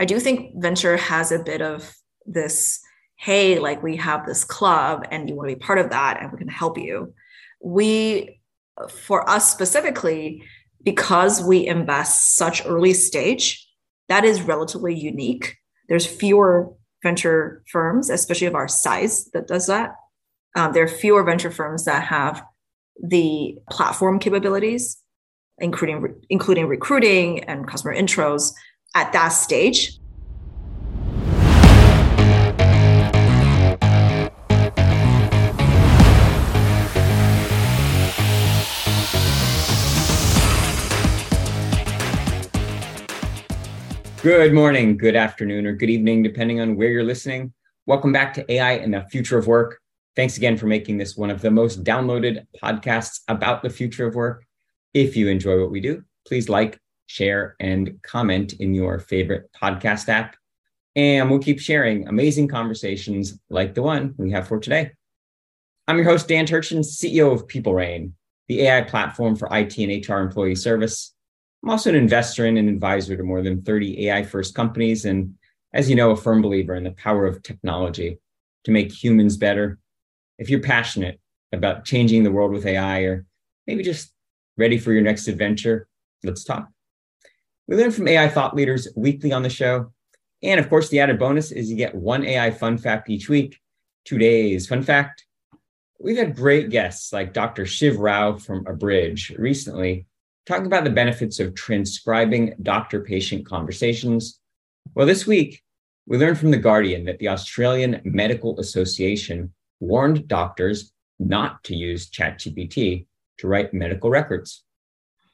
I do think venture has a bit of this hey, like we have this club and you want to be part of that and we can help you. We, for us specifically, because we invest such early stage, that is relatively unique. There's fewer venture firms, especially of our size, that does that. Um, there are fewer venture firms that have the platform capabilities, including including recruiting and customer intros at that stage. Good morning, good afternoon, or good evening, depending on where you're listening. Welcome back to AI and the Future of Work. Thanks again for making this one of the most downloaded podcasts about the future of work. If you enjoy what we do, please like, share, and comment in your favorite podcast app. And we'll keep sharing amazing conversations like the one we have for today. I'm your host, Dan Turchin, CEO of PeopleReign, the AI platform for IT and HR employee service. I'm also an investor in and advisor to more than 30 AI first companies. And as you know, a firm believer in the power of technology to make humans better. If you're passionate about changing the world with AI or maybe just ready for your next adventure, let's talk. We learn from AI thought leaders weekly on the show. And of course, the added bonus is you get one AI fun fact each week, two days. Fun fact we've had great guests like Dr. Shiv Rao from Abridge recently talking about the benefits of transcribing doctor patient conversations. Well, this week, we learned from The Guardian that the Australian Medical Association warned doctors not to use ChatGPT to write medical records.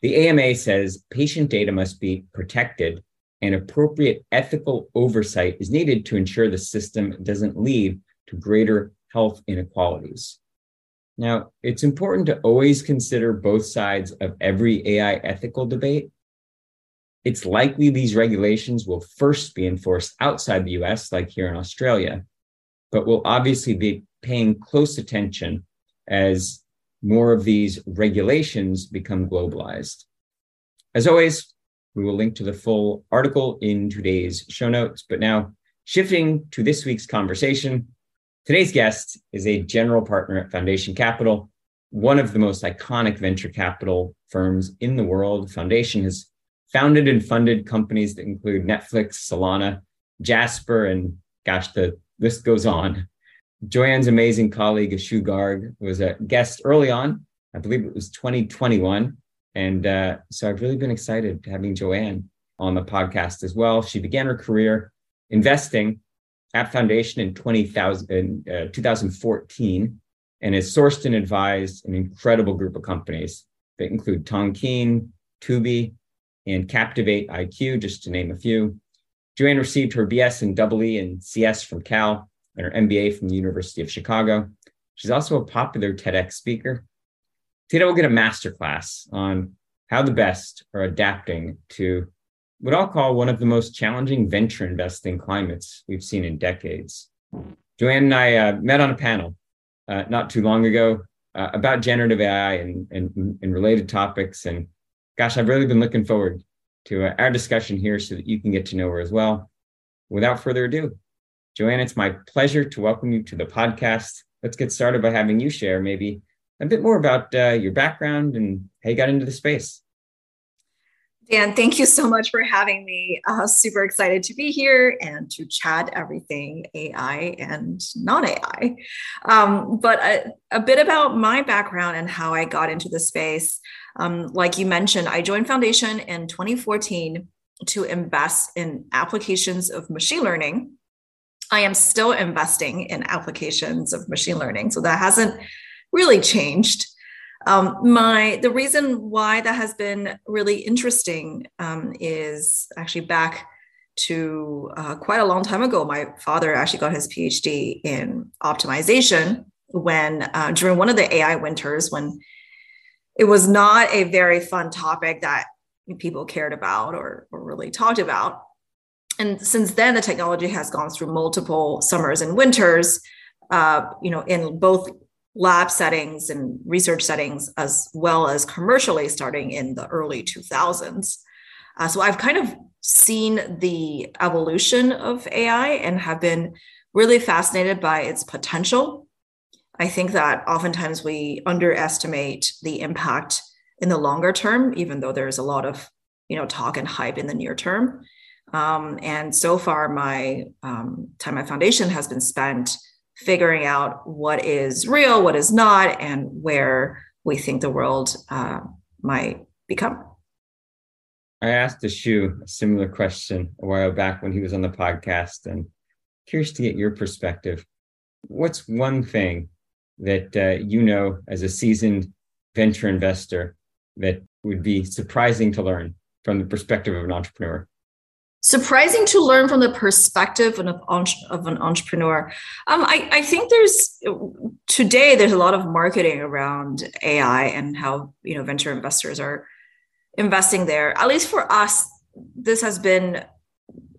The AMA says patient data must be protected and appropriate ethical oversight is needed to ensure the system doesn't lead to greater health inequalities. Now, it's important to always consider both sides of every AI ethical debate. It's likely these regulations will first be enforced outside the US, like here in Australia, but we'll obviously be paying close attention as more of these regulations become globalized. As always, we will link to the full article in today's show notes. But now, shifting to this week's conversation, Today's guest is a general partner at Foundation Capital, one of the most iconic venture capital firms in the world. Foundation has founded and funded companies that include Netflix, Solana, Jasper, and gosh, the list goes on. Joanne's amazing colleague, Ashu Garg, was a guest early on. I believe it was 2021. And uh, so I've really been excited to having Joanne on the podcast as well. She began her career investing App Foundation in 20, uh, 2014 and has sourced and advised an incredible group of companies that include Tonkean, Tubi, and Captivate IQ, just to name a few. Joanne received her BS and EE and CS from Cal and her MBA from the University of Chicago. She's also a popular TEDx speaker. Today, we'll get a masterclass on how the best are adapting to what I'll call one of the most challenging venture investing climates we've seen in decades. Joanne and I uh, met on a panel uh, not too long ago uh, about generative AI and, and, and, related topics. And gosh, I've really been looking forward to uh, our discussion here so that you can get to know her as well. Without further ado, Joanne, it's my pleasure to welcome you to the podcast. Let's get started by having you share maybe a bit more about uh, your background and how you got into the space. Dan, thank you so much for having me. Uh, super excited to be here and to chat everything AI and non AI. Um, but a, a, bit about my background and how I got into the space. Um, like you mentioned, I joined Foundation in 2014 to invest in applications of machine learning. I am still investing in applications of machine learning. So that hasn't really changed. Um, my the reason why that has been really interesting um, is actually back to uh, quite a long time ago. My father actually got his PhD in optimization when uh, during one of the AI winters when it was not a very fun topic that people cared about or, or really talked about. And since then, the technology has gone through multiple summers and winters. Uh, you know, in both lab settings and research settings, as well as commercially starting in the early 2000s. Uh, so I've kind of seen the evolution of AI and have been really fascinated by its potential. I think that oftentimes we underestimate the impact in the longer term, even though there's a lot of you know talk and hype in the near term. Um, and so far, my um, time at Foundation has been spent figuring out what is real, what is not, and where we think the world uh, might become. I asked Ashu a similar question a while back when he was on the podcast, and curious to get your perspective. What's one thing that uh, you know as a seasoned venture investor that would be surprising to learn from the perspective of an entrepreneur? Surprising to learn from the perspective of, of an entrepreneur. Um, I, I, think there's today there's a lot of marketing around AI and how you know venture investors are investing there. At least for us, this has been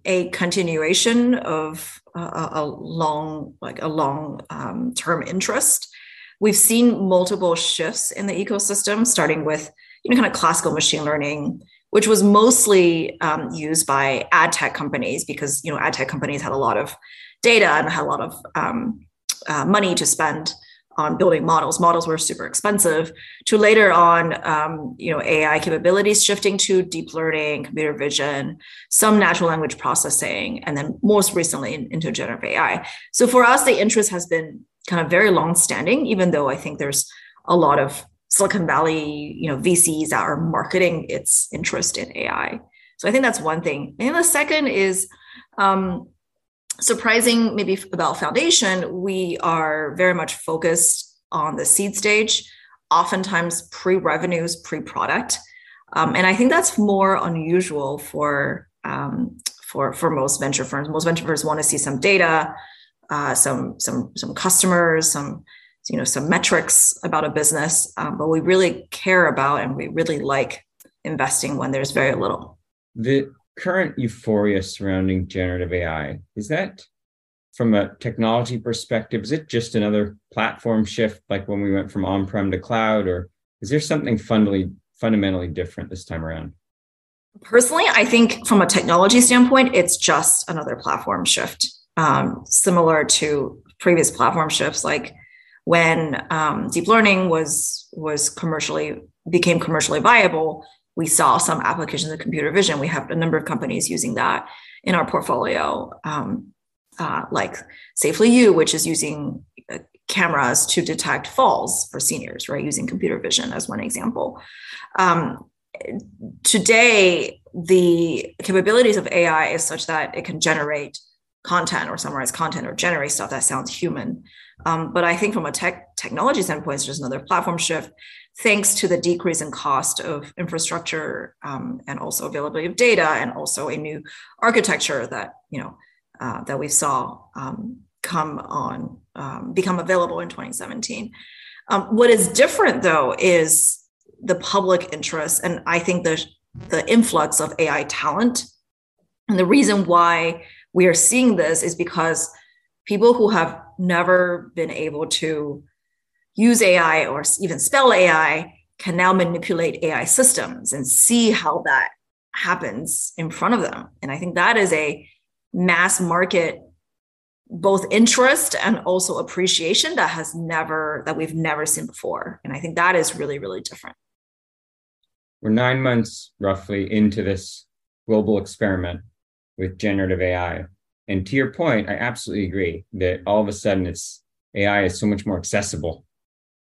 a continuation of a, a long like a long um, term interest. We've seen multiple shifts in the ecosystem, starting with you know kind of classical machine learning which was mostly um, used by ad tech companies because you know ad tech companies had a lot of data and had a lot of um, uh, money to spend on building models. Models were super expensive. To later on, um, you know, AI capabilities shifting to deep learning, computer vision, some natural language processing, and then most recently into generative AI. So for us, the interest has been kind of very long standing, even though I think there's a lot of Silicon Valley, you know, VCs that are marketing its interest in AI. So I think that's one thing. And the second is um, surprising, maybe about Foundation. We are very much focused on the seed stage, oftentimes pre-revenues, pre-product, um, and I think that's more unusual for um, for for most venture firms. Most venture firms want to see some data, uh, some some some customers, some you know some metrics about a business um, but we really care about and we really like investing when there's very little. The current euphoria surrounding generative ai is that from a technology perspective is it just another platform shift like when we went from on-prem to cloud or is there something fundamentally fundamentally different this time around? Personally i think from a technology standpoint it's just another platform shift um, similar to previous platform shifts like when um, deep learning was was commercially became commercially viable, we saw some applications of computer vision. We have a number of companies using that in our portfolio, um, uh, like Safely You, which is using uh, cameras to detect falls for seniors, right? Using computer vision as one example. Um, today, the capabilities of AI is such that it can generate content or summarize content or generate stuff that sounds human. Um, but I think from a tech technology standpoint, it's just another platform shift, thanks to the decrease in cost of infrastructure um, and also availability of data, and also a new architecture that you know uh, that we saw um, come on um, become available in 2017. Um, what is different though is the public interest, and I think the the influx of AI talent, and the reason why we are seeing this is because people who have never been able to use AI or even spell AI can now manipulate AI systems and see how that happens in front of them. And I think that is a mass market both interest and also appreciation that has never that we've never seen before. And i think that is really really different. We're nine months roughly into this global experiment with generative ai and to your point, I absolutely agree that all of a sudden it's AI is so much more accessible.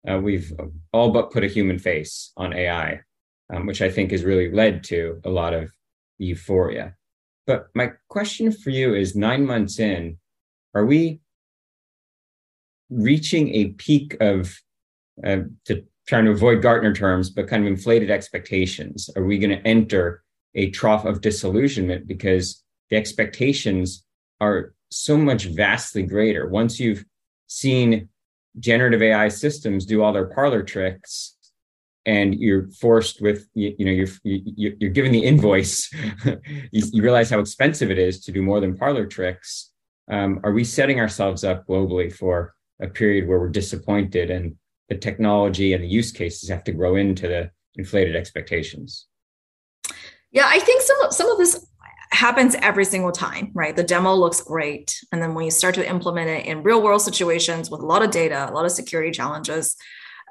Uh, we've all but put a human face on AI, um, which I think has really led to a lot of euphoria. But my question for you is nine months in, are we reaching a peak of, uh, to trying to avoid Gartner terms, but kind of inflated expectations? Are we going to enter a trough of disillusionment because the expectations are so much vastly greater. Once you've seen generative AI systems do all their parlor tricks, and you're forced with you, you know you're you're given the invoice, you, you, realize how expensive it is to do more than parlor tricks. Um, are we setting ourselves up globally for a period where we're disappointed and the technology and the use cases have to grow into the inflated expectations? Yeah, I think some some of this happens every single time, right? The demo looks great. And then when you start to implement it in real world situations with a lot of data, a lot of security challenges,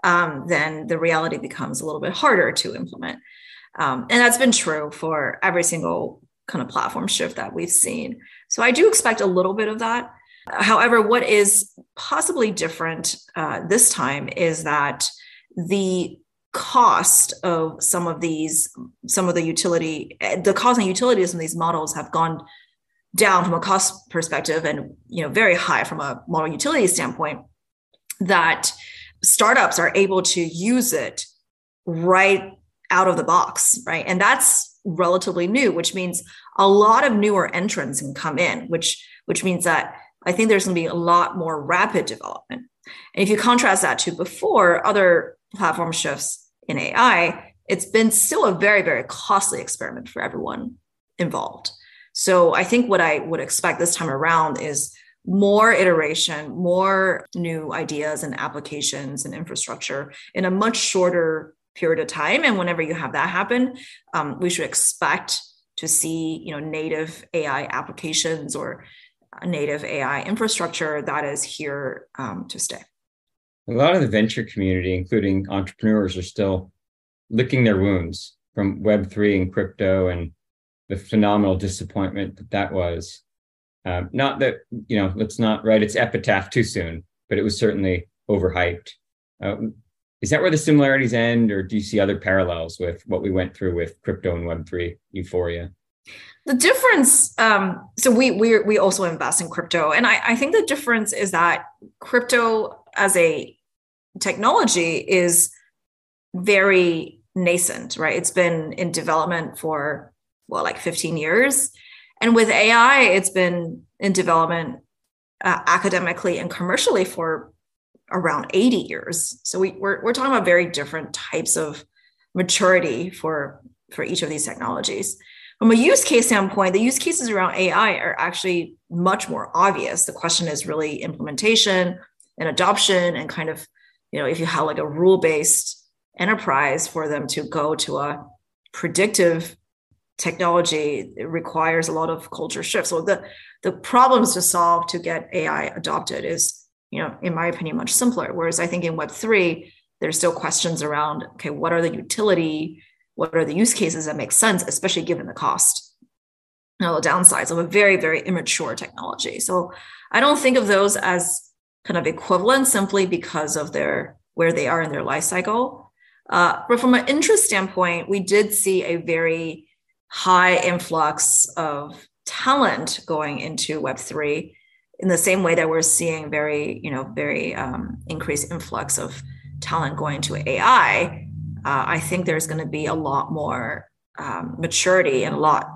um, then the reality becomes a little bit harder to implement. Um, and that's been true for every single kind of platform shift that we've seen. So I do expect a little bit of that. However, what is possibly different uh, this time is that the cost of some of these, some of the utility, the cost and utility of some of these models have gone down from a cost perspective and you know very high from a model utility standpoint that startups are able to use it right out of the box right and that's relatively new which means a lot of newer entrants can come in which which means that I think there's going to be a lot more rapid development. And if you contrast that to before other platform shifts in AI, it's been still a very, very costly experiment for everyone involved. So I think what I would expect this time around is more iteration, more new ideas and applications and infrastructure in a much shorter period of time. And whenever you have that happen, um, we should expect to see you know native AI applications or native AI infrastructure that is here um, to stay. A lot of the venture community, including entrepreneurs, are still licking their wounds from Web3 and crypto and the phenomenal disappointment that that was. Um, not that, you know, let's not write its epitaph too soon, but it was certainly overhyped. Uh, is that where the similarities end, or do you see other parallels with what we went through with crypto and Web3 euphoria? The difference, um, so we we we also invest in crypto, and I, I think the difference is that crypto as a technology is very nascent, right? It's been in development for well, like 15 years, and with AI, it's been in development uh, academically and commercially for around 80 years. So we, we're we're talking about very different types of maturity for for each of these technologies. From a use case standpoint, the use cases around AI are actually much more obvious. The question is really implementation and adoption, and kind of, you know, if you have like a rule based enterprise for them to go to a predictive technology, it requires a lot of culture shift. So the the problems to solve to get AI adopted is, you know, in my opinion, much simpler. Whereas I think in Web three, there's still questions around, okay, what are the utility what are the use cases that make sense, especially given the cost, you know, the downsides of a very, very immature technology. So I don't think of those as kind of equivalent simply because of their where they are in their life cycle. Uh, but from an interest standpoint, we did see a very high influx of talent going into Web3 in the same way that we're seeing very, you know, very um, increased influx of talent going to AI uh, I think there's going to be a lot more um, maturity and a lot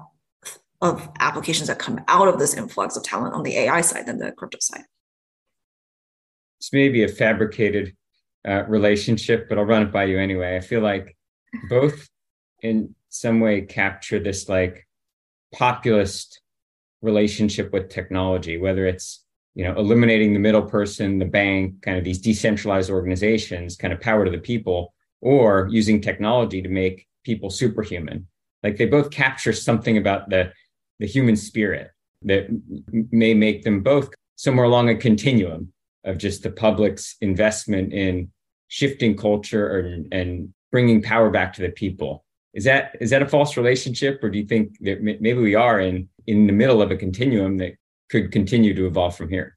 of applications that come out of this influx of talent on the AI side than the crypto side. It's maybe a fabricated uh, relationship, but I'll run it by you anyway. I feel like both in some way capture this like populist relationship with technology, whether it's you know eliminating the middle person, the bank, kind of these decentralized organizations, kind of power to the people, or using technology to make people superhuman. Like they both capture something about the, the human spirit that may make them both somewhere along a continuum of just the public's investment in shifting culture and, and bringing power back to the people. Is that is that a false relationship, or do you think that maybe we are in in the middle of a continuum that could continue to evolve from here?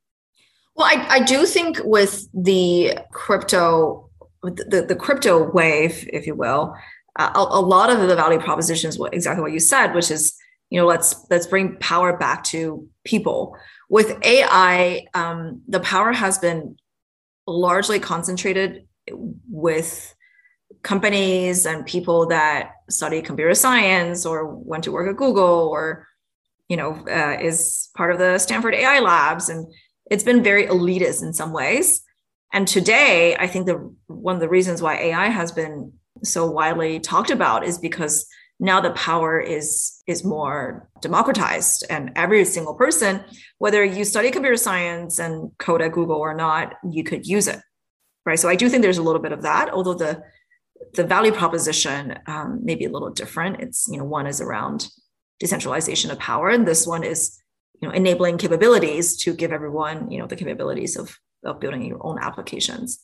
Well, I, I do think with the crypto the, the crypto wave, if you will, uh, a, a, lot of the value propositions, what exactly what you said, which is you know let's let's bring power back to people. With AI, um, the power has been largely concentrated with companies and people that study computer science or went to work at Google or you know uh, is part of the Stanford AI labs, and it's been very elitist in some ways. And today, I think the one of the reasons why AI has been so widely talked about is because now the power is is more democratized and every single person whether you study computer science and code at google or not you could use it right so i do think there's a little bit of that although the the value proposition um, may be a little different it's you know one is around decentralization of power. And this one is, you know, enabling capabilities to give everyone, you know, the capabilities of, of building your own applications.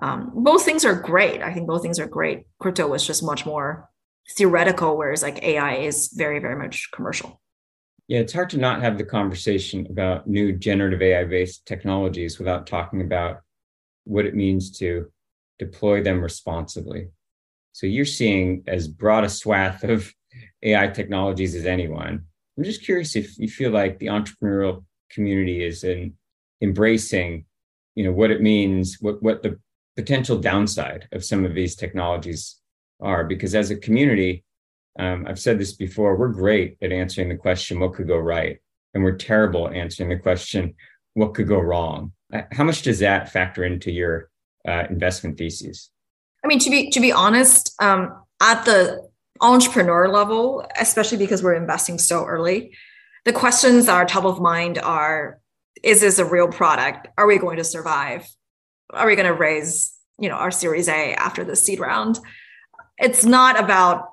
Um, both things are great. I think both things are great. Crypto was just much more theoretical, whereas like AI is very, very much commercial. Yeah, it's hard to not have the conversation about new generative AI based technologies without talking about what it means to deploy them responsibly. So you're seeing as broad a swath of AI technologies as anyone. I'm just curious if you feel like the entrepreneurial community is in embracing, you know, what it means, what what the potential downside of some of these technologies are. Because as a community, um, I've said this before, we're great at answering the question, what could go right? And we're terrible at answering the question, what could go wrong? Uh, how much does that factor into your uh, investment theses? I mean, to be to be honest, um, at the entrepreneur level, especially because we're investing so early, the questions that are top of mind are: Is this a real product? Are we going to survive? Are we going to raise, you know, our Series A after the seed round? It's not about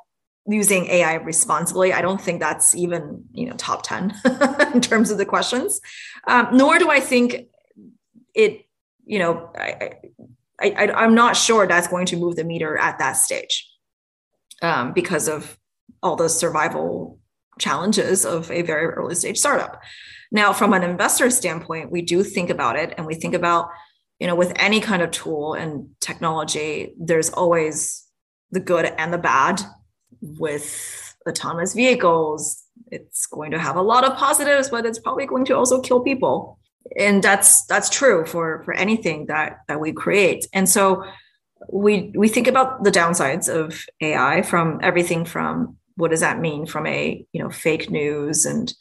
using AI responsibly. I don't think that's even, you know, top ten in terms of the questions. Um, nor do I think it, you know, I, I, I, am not sure that's going to move the meter at that stage um, because of all the survival challenges of a very early stage startup. Now, from an investor standpoint, we do think about it and we think about, you know, with any kind of tool and technology, there's always the good and the bad. With autonomous vehicles, it's going to have a lot of positives, but it's probably going to also kill people. And that's that's true for for anything that that we create. And so we we think about the downsides of ai from everything from what does that mean from a you know fake news and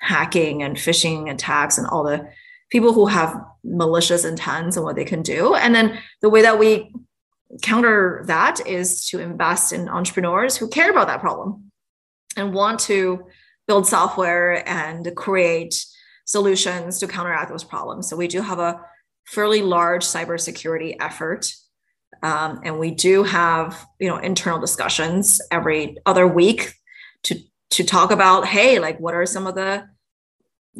hacking and phishing attacks and all the people who have malicious intents and what they can do. And then the way that we counter that is to invest in entrepreneurs who care about that problem and want to build software and create solutions to counteract those problems. So we do have a fairly large cybersecurity effort. Um, and we do have you know internal discussions every other week to to talk about hey like what are some of the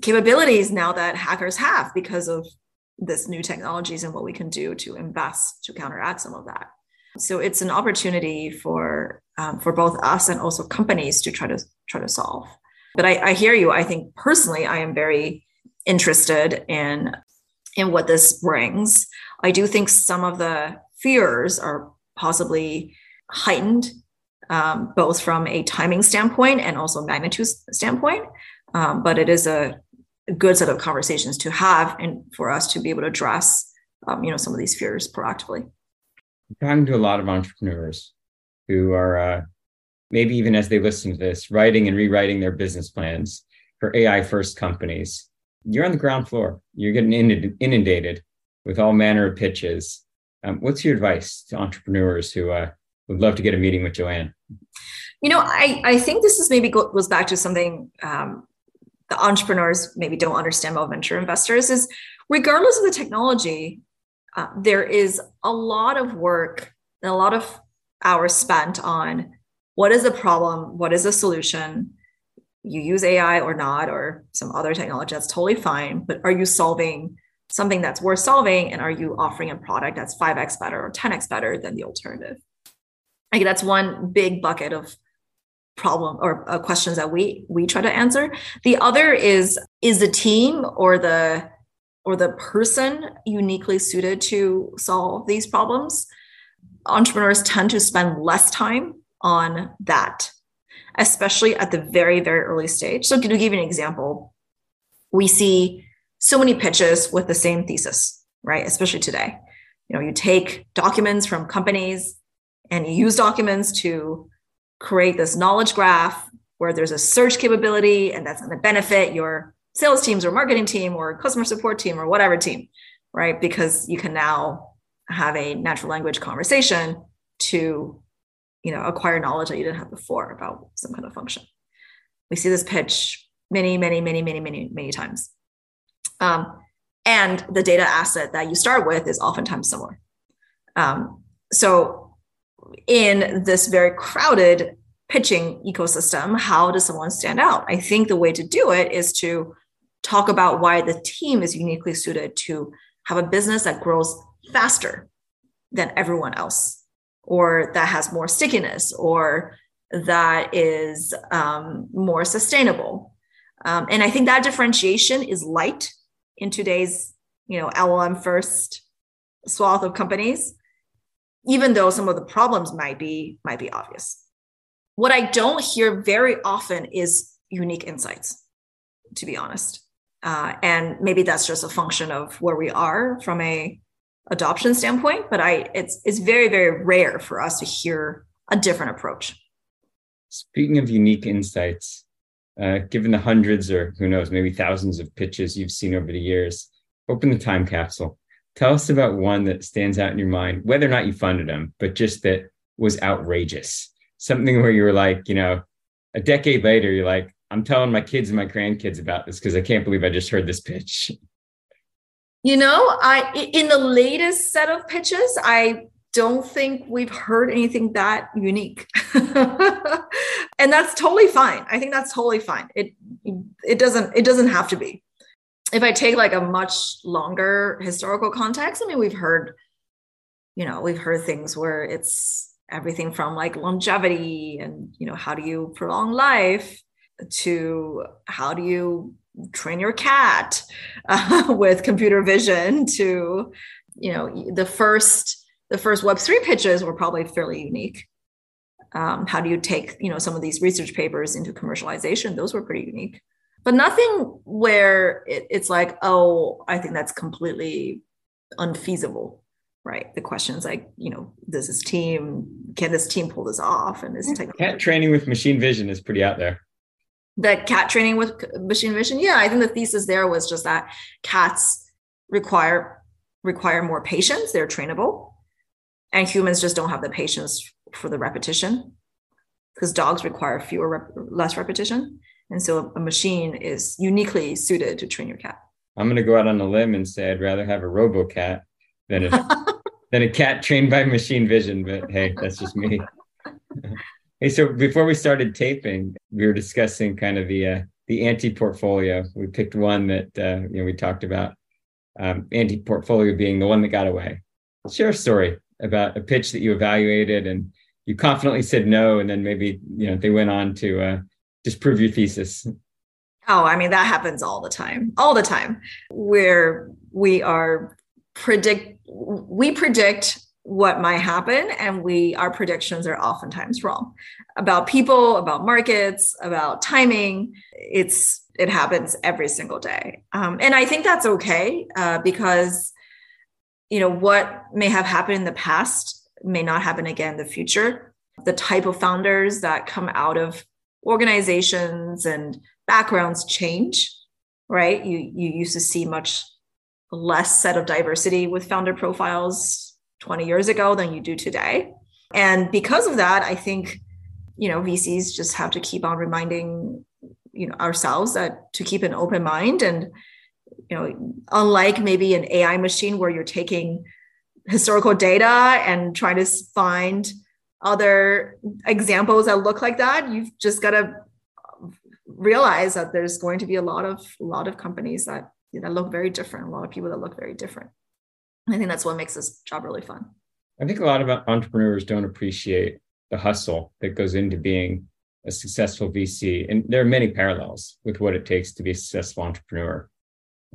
capabilities now that hackers have because of this new technologies and what we can do to invest to counteract some of that so it's an opportunity for um, for both us and also companies to try to try to solve but I, I hear you. I think personally, I am very interested in in what this brings. I do think some of the fears are possibly heightened, um, both from a timing standpoint and also magnitude standpoint. Um, but it is a, a, good set of conversations to have and for us to be able to address, um, you know, some of these fears proactively. I'm talking to a lot of entrepreneurs who are uh, maybe even as they listen to this, writing and rewriting their business plans for AI first companies. You're on the ground floor. You're getting inundated with all manner of pitches. Um, what's your advice to entrepreneurs who uh, would love to get a meeting with Joanne? You know, I, I think this is maybe goes back to something um, the entrepreneurs maybe don't understand about venture investors is regardless of the technology, uh, there is a lot of work and a lot of hours spent on what is the problem what is the solution you use ai or not or some other technology that's totally fine but are you solving something that's worth solving? And are you offering a product that's 5x better or 10x better than the alternative? Like that's one big bucket of problem or uh, questions that we we try to answer the other is is the team or the or the person uniquely suited to solve these problems entrepreneurs tend to spend less time on that, especially at the very, very early stage. So, to give you an example, we see so many pitches with the same thesis, right? Especially today. You know, you take documents from companies and you use documents to create this knowledge graph where there's a search capability and that's going to benefit your sales teams or marketing team or customer support team or whatever team, right? Because you can now have a natural language conversation to you know acquire knowledge that you didn't have before about some kind of function. We see this pitch many many many many many many times. Um, and the data asset that you start with is oftentimes similar. Um, so in this very crowded pitching ecosystem, how does someone stand out? I think the way to do it is to talk about why the team is uniquely suited to have a business that grows faster than everyone else, or that has more stickiness, or that is um, more sustainable. Um, and I think that differentiation is light in today's, you know, LLM first swath of companies, even though some of the problems might be might be obvious. What I don't hear very often is unique insights, to be honest. Uh, and maybe that's just a function of where we are from a adoption standpoint. But I, it's it's very very rare for us to hear a different approach. Speaking of unique insights, uh, given the hundreds or who knows, maybe thousands of pitches you've seen over the years, open the time capsule. Tell us about one that stands out in your mind, whether or not you funded them, but just that was outrageous. Something where you were like, you know, a decade later, you're like, I'm telling my kids and my grandkids about this because I can't believe I just heard this pitch. You know, I in the latest set of pitches, I don't think we've heard anything that unique. and that's totally fine. I think that's totally fine. It it doesn't it doesn't have to be. If I take like a much longer historical context, I mean we've heard you know, we've heard things where it's everything from like longevity and you know, how do you prolong life to how do you train your cat uh, with computer vision to you know, the first the first Web3 pitches were probably fairly unique. Um, how do you take you know some of these research papers into commercialization? Those were pretty unique, but nothing where it, it's like, oh, I think that's completely unfeasible, right? The questions like, you know, does this team can this team pull this off? And this technology- cat training with machine vision is pretty out there. The cat training with machine vision, yeah, I think the thesis there was just that cats require require more patience. They're trainable and humans just don't have the patience for the repetition because dogs require fewer rep- less repetition and so a machine is uniquely suited to train your cat. I'm going to go out on a limb and say i'd rather have a robo cat than a than a cat trained by machine vision but hey that's just me. Hey so before we started taping we were discussing kind of the uh, the anti portfolio we picked one that uh, you know we talked about um, anti portfolio being the one that got away. Share a story about a pitch that you evaluated and you confidently said no and then maybe you know they went on to uh, disprove your thesis. Oh i mean that happens all the time all the time where we are predict we predict what might happen and we our predictions are oftentimes wrong about people about markets about timing. It's it happens every single day. Um, and i think that's okay uh, because you know what may have happened in the past may not happen again in the future. The type of founders that come out of organizations and backgrounds change right? You you used to see much less set of diversity with founder profiles 20 years ago than you do today. And because of that i think you know vcs just have to keep on reminding you know ourselves that to keep an open mind and you know, unlike maybe an AI machine where you're taking historical data and trying to find other examples that look like that, you've just got to realize that there's going to be a lot of lot of companies that that look very different, a lot of people that look very different. I think that's what makes this job really fun. I think a lot of entrepreneurs don't appreciate the hustle that goes into being a successful VC. And there are many parallels with what it takes to be a successful entrepreneur.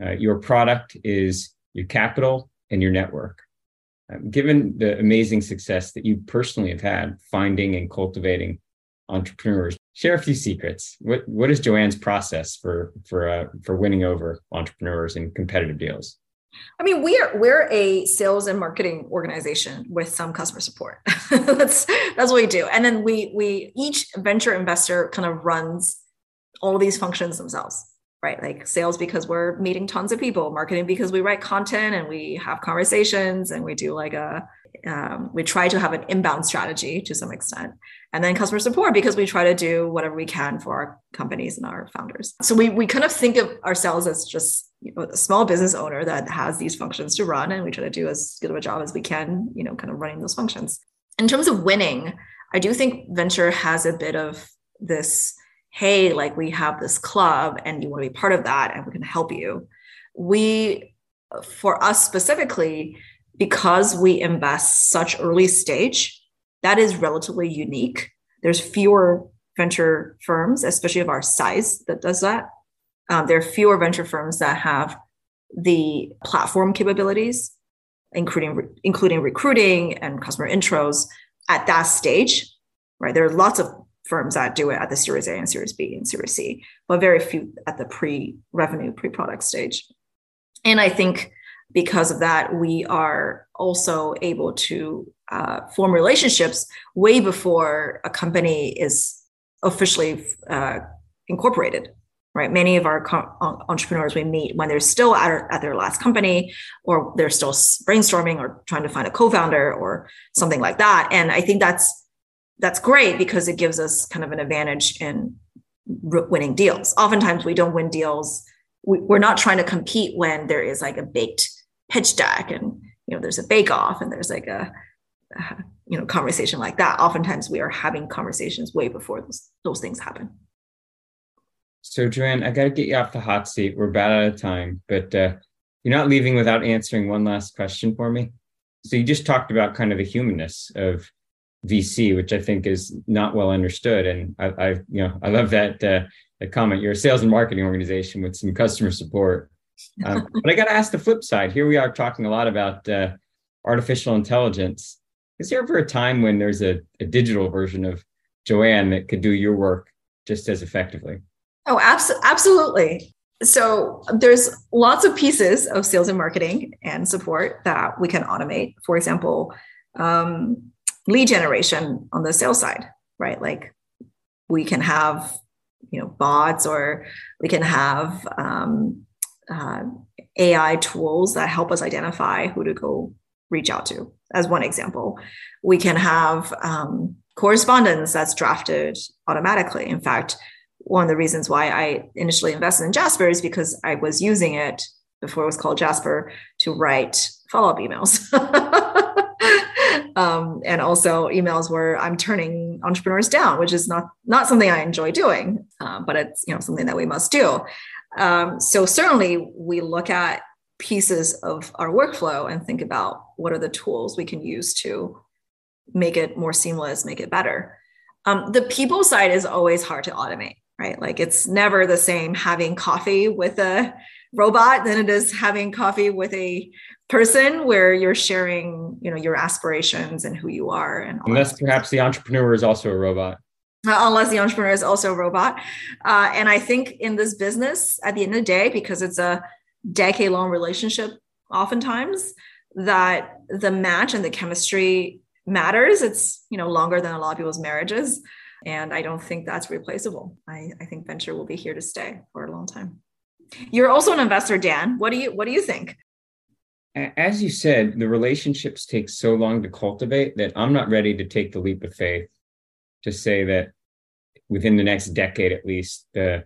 Uh, your product is your capital and your network. Um, given the amazing success that you personally have had finding and cultivating entrepreneurs, share a few secrets. What what is Joanne's process for for uh, for winning over entrepreneurs in competitive deals? I mean, we're we're a sales and marketing organization with some customer support. that's that's what we do. And then we we each venture investor kind of runs all these functions themselves right? Like sales because we're meeting tons of people, marketing because we write content and we have conversations and we do like a, um, we try to have an inbound strategy to some extent. And then customer support because we try to do whatever we can for our companies and our founders. So we, we kind of think of ourselves as just you know, a small business owner that has these functions to run and we try to do as good of a job as we can, you know, kind of running those functions. In terms of winning, I do think venture has a bit of this hey, like we have this club and you want to be part of that and we can help you. We, for us specifically, because we invest such early stage, that is relatively unique. There's fewer venture firms, especially of our size, that does that. Um, there are fewer venture firms that have the platform capabilities, including including recruiting and customer intros at that stage. Right, there are lots of firms that do it at the Series A and Series B and Series C, but very few at the pre-revenue, pre-product stage. And I think because of that, we are also able to uh, form relationships way before a company is officially uh, incorporated right many of our entrepreneurs we meet when they're still at, at their last company or they're still brainstorming or trying to find a co-founder or something like that and i think that's that's great because it gives us kind of an advantage in winning deals. Oftentimes we don't win deals. We, we're not trying to compete when there is like a baked pitch deck and you know there's a bake off and there's like a, a you know conversation like that. Oftentimes we are having conversations way before those, those things happen. So joanne i got to get you off the hot seat. We're about out of time but uh, you're not leaving without answering one last question for me. So you just talked about kind of the humanness of vc which i think is not well understood and i, I you know i love that uh, that comment you're a sales and marketing organization with some customer support um, but i got to ask the flip side here we are talking a lot about uh, artificial intelligence is there ever a time when there's a, a digital version of Joanne that could do your work just as effectively? Oh, abs- absolutely. So there's lots of pieces of sales and marketing and support that we can automate. For example, um, lead generation on the sales side, right? Like we can have, you know, bots or we can have um, uh, AI tools that help us identify who to go reach out to, as one example. We can have um, correspondence that's drafted automatically. In fact, one of the reasons why I initially invested in Jasper is because I was using it before it was called Jasper to write follow up emails. um, and also emails where I'm turning entrepreneurs down, which is not not something I enjoy doing, uh, but it's you know something that we must do. Um, so certainly we look at pieces of our workflow and think about what are the tools we can use to make it more seamless, make it better. Um, the people side is always hard to automate, right? Like it's never the same having coffee with a robot than it is having coffee with a person where you're sharing, you know, your aspirations and who you are. And unless perhaps the entrepreneur is also a robot. Uh, unless the entrepreneur is also a robot. Uh, and I think in this business, at the end of the day, because it's a decade long relationship oftentimes that the match and the chemistry matters it's you know longer than a lot of people's marriages and i don't think that's replaceable i, I think venture will be here to stay for a long time you're also an investor dan. What do you what do you think? As you said the relationships take so long to cultivate that i'm not ready to take the leap of faith to say that within the next decade at least the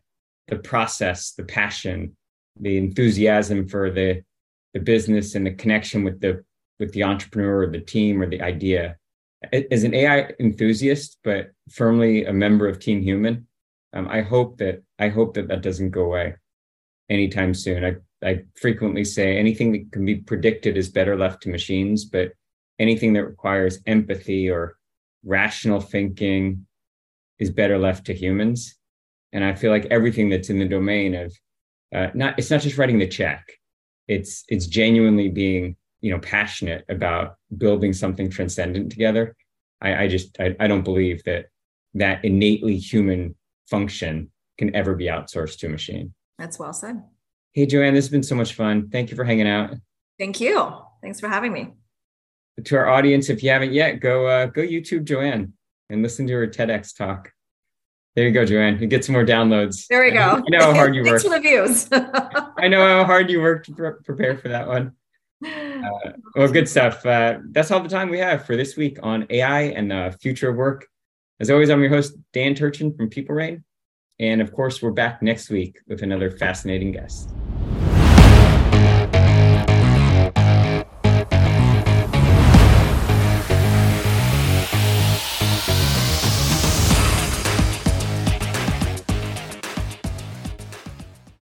the process the passion the enthusiasm for the the business and the connection with the with the entrepreneur or the team or the idea. As an ai enthusiast but firmly a member of team human um, i hope that i hope that that doesn't go away anytime soon. I i frequently say anything that can be predicted is better left to machines but anything that requires empathy or rational thinking is better left to humans. And i feel like everything that's in the domain of uh, not it's not just writing the check. It's it's genuinely being you know passionate about building something transcendent together. I, I just I, I don't believe that that innately human function can ever be outsourced to a machine that's well said hey joanne this has been so much fun thank you for hanging out thank you thanks for having me to our audience if you haven't yet go uh, go youtube joanne and listen to her tedx talk there you go, Joanne. You get some more downloads. There we go. I know how hard you work. Thanks for the views. I know how hard you worked to pre- prepare for that one. Uh, well, good stuff. Uh, that's all the time we have for this week on AI and the future of work. As always, I'm your host, Dan Turchin from PeopleReign. And of course, we're back next week with another fascinating guest.